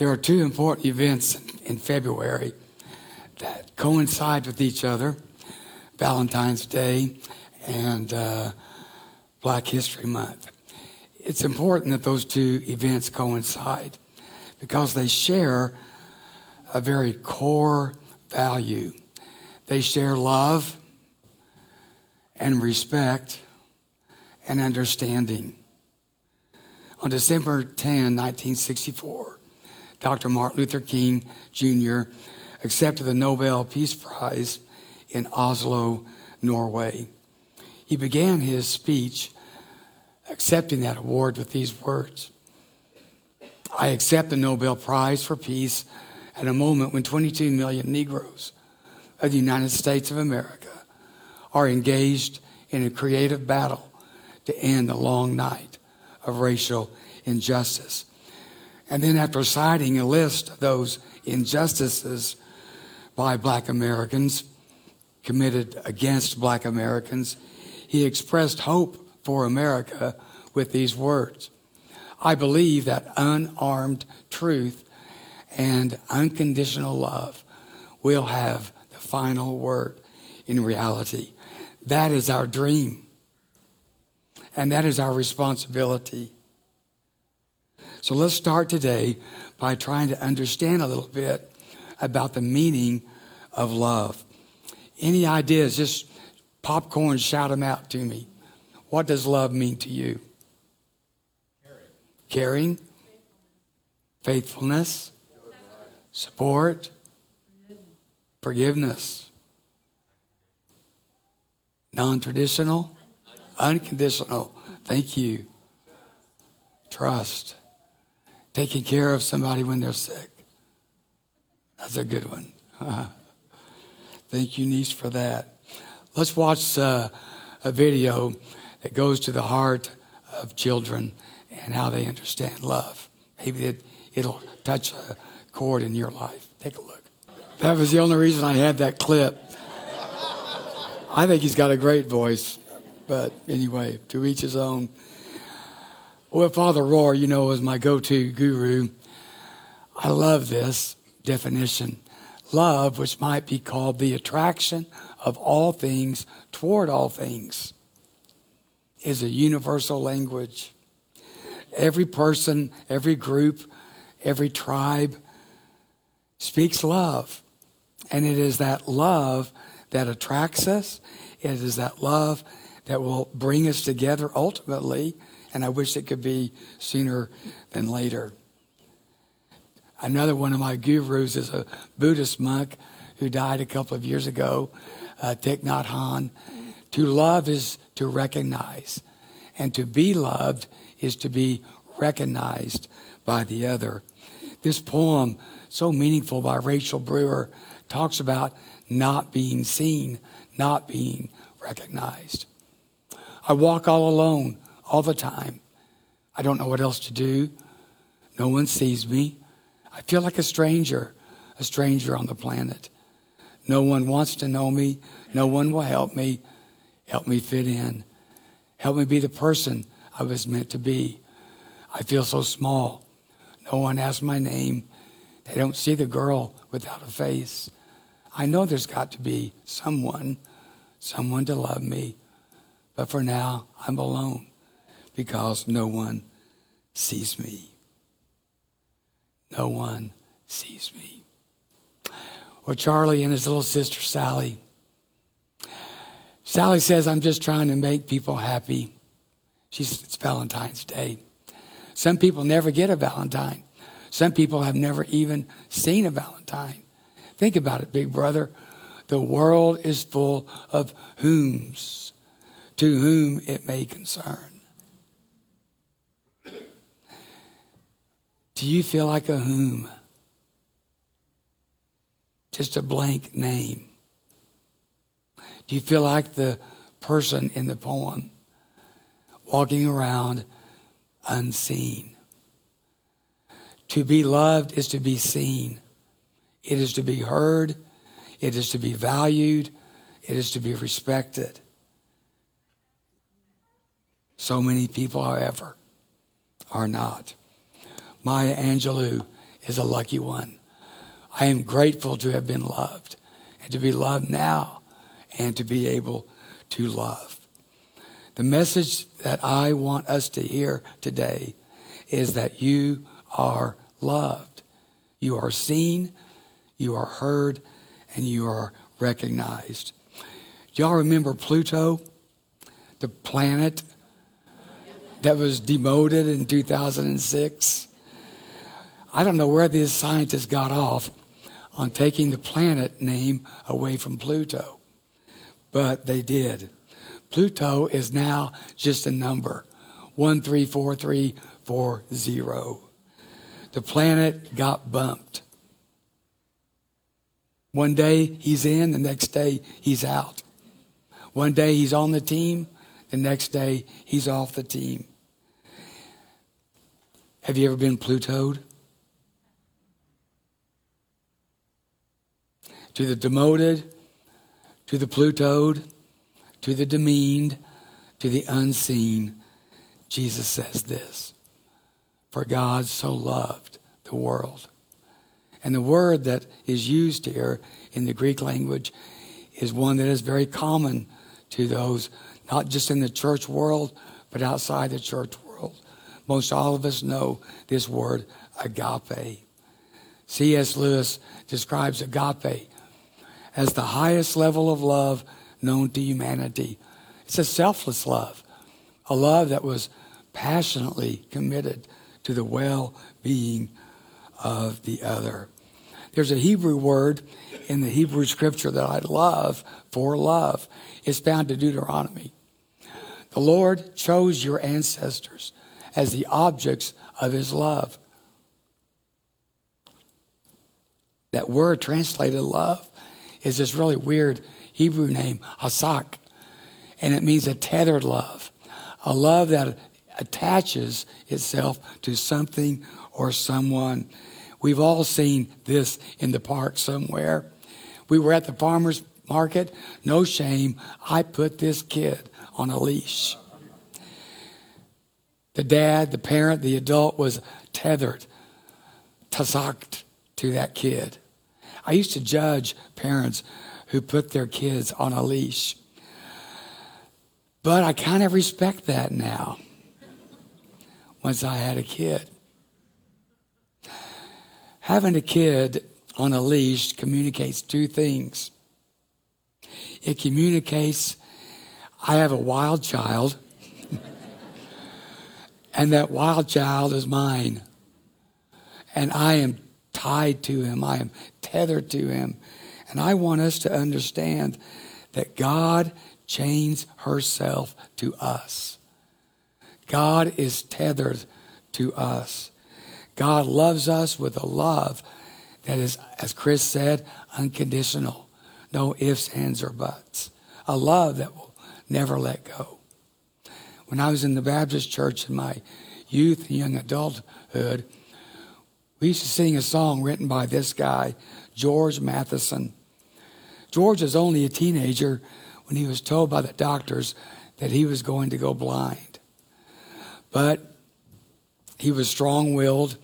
There are two important events in February that coincide with each other Valentine's Day and uh, Black History Month. It's important that those two events coincide because they share a very core value. They share love and respect and understanding. On December 10, 1964, Dr. Martin Luther King Jr. accepted the Nobel Peace Prize in Oslo, Norway. He began his speech accepting that award with these words I accept the Nobel Prize for Peace at a moment when 22 million Negroes of the United States of America are engaged in a creative battle to end the long night of racial injustice. And then, after citing a list of those injustices by black Americans committed against black Americans, he expressed hope for America with these words I believe that unarmed truth and unconditional love will have the final word in reality. That is our dream. And that is our responsibility. So let's start today by trying to understand a little bit about the meaning of love. Any ideas, just popcorn, shout them out to me. What does love mean to you? Caring, faithfulness, support, forgiveness, non traditional, unconditional. Thank you. Trust. Taking care of somebody when they're sick. That's a good one. Thank you, niece, for that. Let's watch uh, a video that goes to the heart of children and how they understand love. Maybe it, it'll touch a chord in your life. Take a look. That was the only reason I had that clip. I think he's got a great voice, but anyway, to each his own. Well, Father Rohr, you know, is my go to guru. I love this definition. Love, which might be called the attraction of all things toward all things, is a universal language. Every person, every group, every tribe speaks love. And it is that love that attracts us. It is that love that will bring us together ultimately. And I wish it could be sooner than later. Another one of my gurus is a Buddhist monk who died a couple of years ago, uh, Thich Nhat Hanh. To love is to recognize, and to be loved is to be recognized by the other. This poem, so meaningful by Rachel Brewer, talks about not being seen, not being recognized. I walk all alone all the time. I don't know what else to do. No one sees me. I feel like a stranger, a stranger on the planet. No one wants to know me. No one will help me. Help me fit in. Help me be the person I was meant to be. I feel so small. No one asks my name. They don't see the girl without a face. I know there's got to be someone, someone to love me. But for now, I'm alone because no one sees me. No one sees me. Well, Charlie and his little sister Sally. Sally says, I'm just trying to make people happy. She's, it's Valentine's Day. Some people never get a Valentine. Some people have never even seen a Valentine. Think about it, big brother. The world is full of whom's, to whom it may concern. Do you feel like a whom? Just a blank name. Do you feel like the person in the poem walking around unseen? To be loved is to be seen. It is to be heard. It is to be valued. It is to be respected. So many people, however, are not. Maya Angelou is a lucky one. I am grateful to have been loved and to be loved now and to be able to love. The message that I want us to hear today is that you are loved. You are seen, you are heard, and you are recognized. Do y'all remember Pluto, the planet that was demoted in 2006? I don't know where these scientists got off on taking the planet name away from Pluto, but they did. Pluto is now just a number 134340. The planet got bumped. One day he's in, the next day he's out. One day he's on the team, the next day he's off the team. Have you ever been Plutoed? To the demoted, to the Plutoed, to the demeaned, to the unseen, Jesus says this For God so loved the world. And the word that is used here in the Greek language is one that is very common to those, not just in the church world, but outside the church world. Most all of us know this word, agape. C.S. Lewis describes agape as the highest level of love known to humanity. It's a selfless love, a love that was passionately committed to the well being of the other. There's a Hebrew word in the Hebrew scripture that I love for love. It's found in Deuteronomy. The Lord chose your ancestors as the objects of his love. That word translated love is this really weird Hebrew name, Hasak, and it means a tethered love, a love that attaches itself to something or someone. We've all seen this in the park somewhere. We were at the farmer's market. No shame. I put this kid on a leash. The dad, the parent, the adult was tethered, tazaked to that kid. I used to judge parents who put their kids on a leash. But I kind of respect that now once I had a kid. Having a kid on a leash communicates two things. It communicates, I have a wild child, and that wild child is mine. And I am tied to him, I am tethered to him. And I want us to understand that God chains herself to us. God is tethered to us. God loves us with a love that is, as Chris said, unconditional. No ifs, ands, or buts. A love that will never let go. When I was in the Baptist church in my youth and young adulthood, we used to sing a song written by this guy, George Matheson. George was only a teenager when he was told by the doctors that he was going to go blind. But he was strong willed.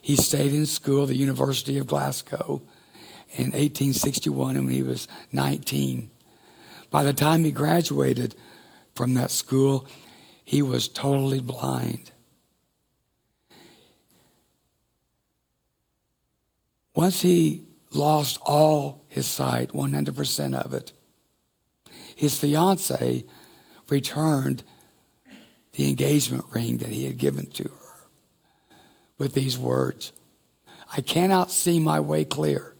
He stayed in school at the University of Glasgow in 1861 when he was 19. By the time he graduated from that school, he was totally blind. Once he lost all his sight, 100% of it, his fiance returned the engagement ring that he had given to her with these words I cannot see my way clear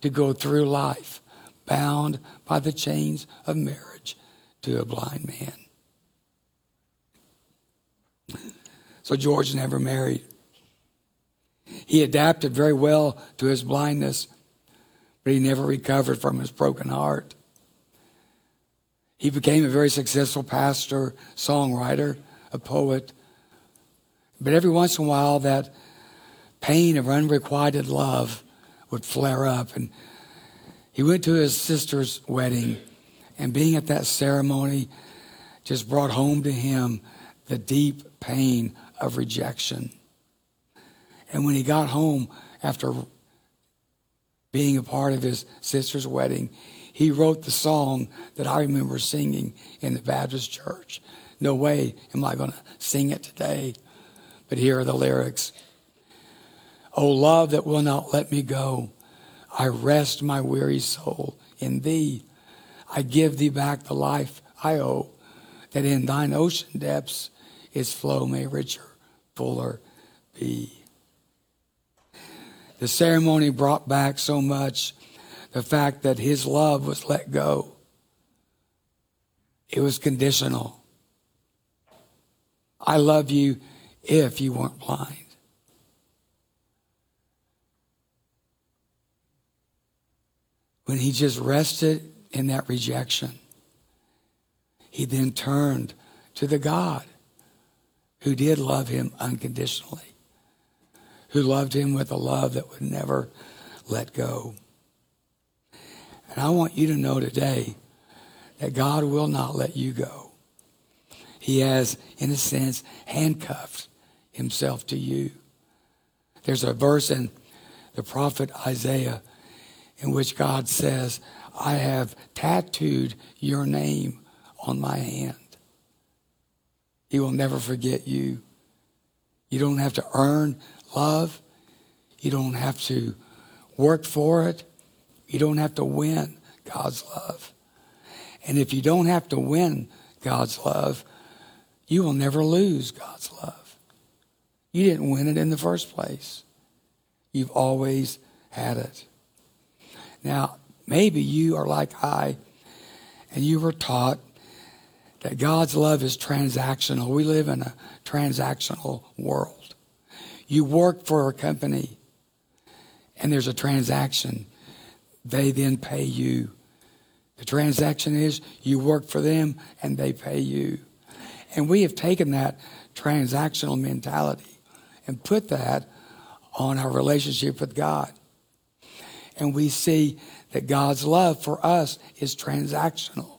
to go through life bound by the chains of marriage to a blind man. So George never married. He adapted very well to his blindness, but he never recovered from his broken heart. He became a very successful pastor, songwriter, a poet. But every once in a while, that pain of unrequited love would flare up. And he went to his sister's wedding, and being at that ceremony just brought home to him the deep pain of rejection. And when he got home after being a part of his sister's wedding, he wrote the song that I remember singing in the Baptist church. No way am I going to sing it today, but here are the lyrics. O love that will not let me go, I rest my weary soul in thee. I give thee back the life I owe, that in thine ocean depths its flow may richer, fuller be. The ceremony brought back so much the fact that his love was let go. It was conditional. I love you if you weren't blind. When he just rested in that rejection, he then turned to the God who did love him unconditionally, who loved him with a love that would never let go. And I want you to know today that God will not let you go. He has, in a sense, handcuffed himself to you. There's a verse in the prophet Isaiah in which God says, I have tattooed your name on my hand. He will never forget you. You don't have to earn love. You don't have to work for it. You don't have to win God's love. And if you don't have to win God's love, you will never lose God's love. You didn't win it in the first place. You've always had it. Now, maybe you are like I, and you were taught that God's love is transactional. We live in a transactional world. You work for a company, and there's a transaction they then pay you. The transaction is you work for them and they pay you. And we have taken that transactional mentality and put that on our relationship with God. And we see that God's love for us is transactional.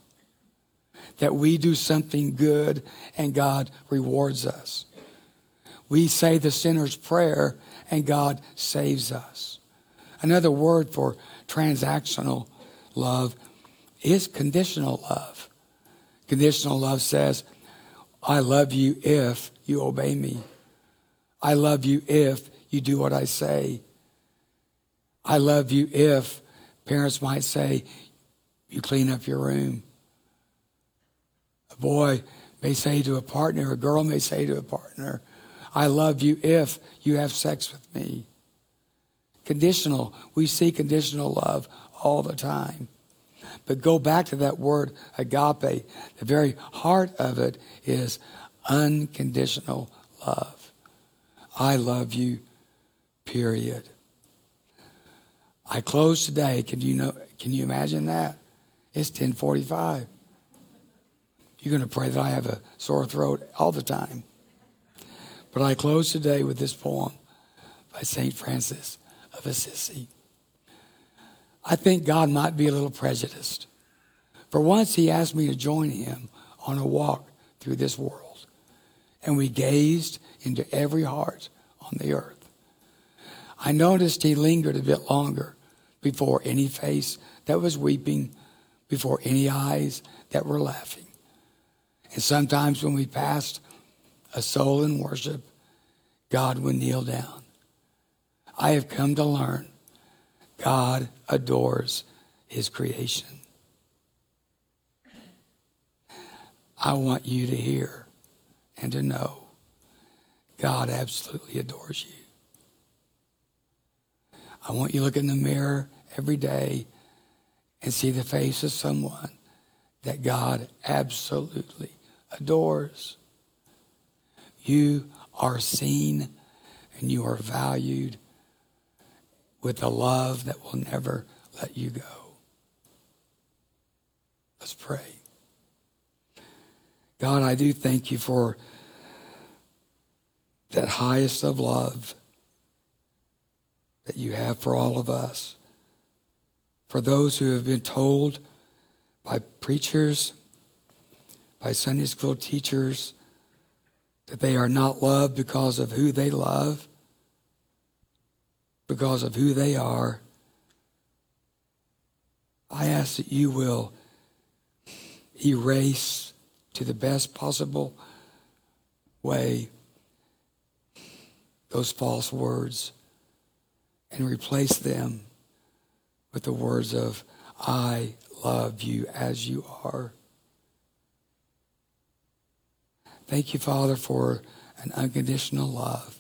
That we do something good and God rewards us. We say the sinner's prayer and God saves us. Another word for transactional love is conditional love. Conditional love says, I love you if you obey me. I love you if you do what I say. I love you if parents might say, you clean up your room. A boy may say to a partner, a girl may say to a partner, I love you if you have sex with me. Conditional. We see conditional love all the time. But go back to that word agape. The very heart of it is unconditional love. I love you, period. I close today. Can you know can you imagine that? It's 1045. You're going to pray that I have a sore throat all the time. But I close today with this poem by St. Francis of Assisi. I think God might be a little prejudiced. For once, he asked me to join him on a walk through this world, and we gazed into every heart on the earth. I noticed he lingered a bit longer before any face that was weeping, before any eyes that were laughing. And sometimes when we passed a soul in worship, God would kneel down I have come to learn God adores his creation. I want you to hear and to know God absolutely adores you. I want you to look in the mirror every day and see the face of someone that God absolutely adores. You are seen and you are valued with a love that will never let you go. Let's pray. God, I do thank you for that highest of love that you have for all of us. For those who have been told by preachers, by Sunday school teachers, that they are not loved because of who they love, because of who they are. I ask that you will erase to the best possible way those false words and replace them with the words of, I love you as you are. Thank you, Father, for an unconditional love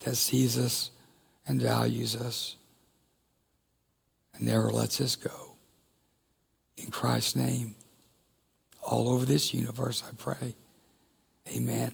that sees us and values us and never lets us go. In Christ's name, all over this universe, I pray. Amen.